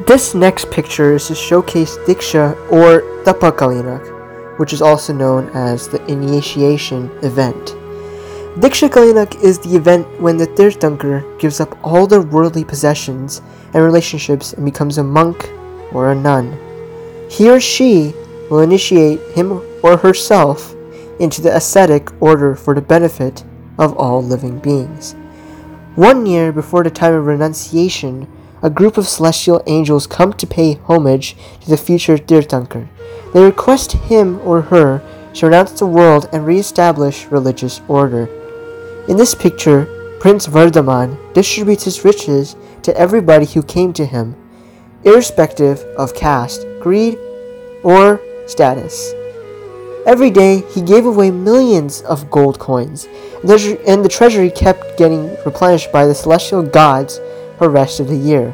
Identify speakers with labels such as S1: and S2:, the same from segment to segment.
S1: This next picture is to showcase Diksha or Tapa Kalyanak, which is also known as the initiation event. Diksha Kalyanak is the event when the Tirthankar gives up all their worldly possessions and relationships and becomes a monk or a nun. He or she will initiate him or herself into the ascetic order for the benefit of all living beings. One year before the time of renunciation, a group of celestial angels come to pay homage to the future Tirthankar. They request him or her to renounce the world and re-establish religious order. In this picture, Prince Vardhaman distributes his riches to everybody who came to him, irrespective of caste, greed, or status. Every day, he gave away millions of gold coins, and the treasury kept getting replenished by the celestial gods for rest of the year.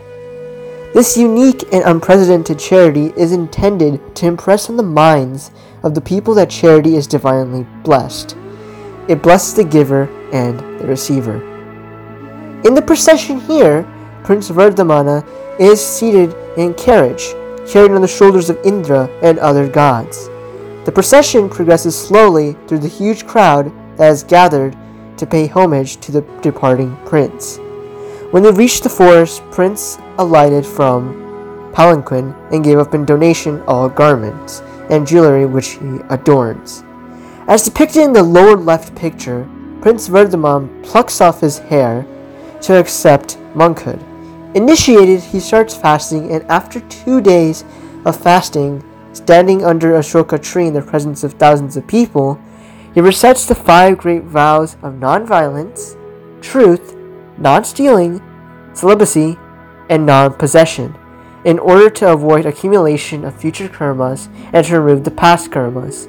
S1: This unique and unprecedented charity is intended to impress on the minds of the people that charity is divinely blessed. It blesses the giver and the receiver. In the procession here, Prince Vardhamana is seated in carriage, carried on the shoulders of Indra and other gods. The procession progresses slowly through the huge crowd that has gathered to pay homage to the departing prince. When they reached the forest, Prince alighted from palanquin and gave up in donation all garments and jewelry which he adorns. As depicted in the lower left picture, Prince Vardhaman plucks off his hair to accept monkhood. Initiated, he starts fasting, and after two days of fasting, Standing under a Ashoka tree in the presence of thousands of people, he recites the five great vows of nonviolence, truth, non stealing, celibacy, and non possession, in order to avoid accumulation of future karmas and to remove the past karmas.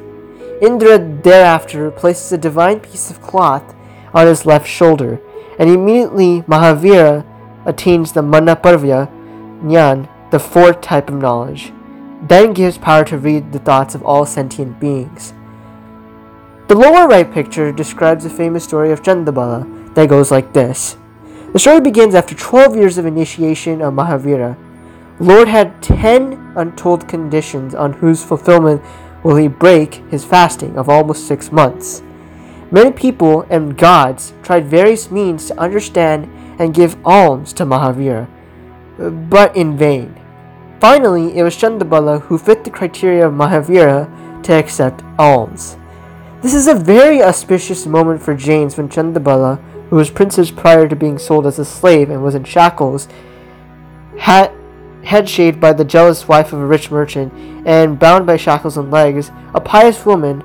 S1: Indra thereafter places a divine piece of cloth on his left shoulder, and immediately Mahavira attains the Manaparvya Jnana, the fourth type of knowledge then gives power to read the thoughts of all sentient beings. The lower right picture describes the famous story of Chandabala that goes like this. The story begins after 12 years of initiation of Mahavira. Lord had 10 untold conditions on whose fulfillment will he break his fasting of almost 6 months. Many people and gods tried various means to understand and give alms to Mahavira, but in vain. Finally, it was Chandabala who fit the criteria of Mahavira to accept alms. This is a very auspicious moment for Jains when Chandabala, who was princess prior to being sold as a slave and was in shackles, had head shaved by the jealous wife of a rich merchant, and bound by shackles and legs, a pious woman,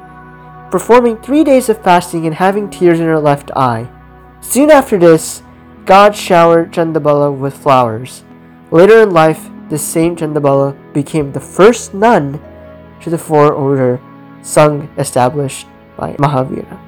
S1: performing three days of fasting and having tears in her left eye. Soon after this, God showered Chandabala with flowers. Later in life, the Saint Chandabala became the first nun to the four order sangh established by Mahavira.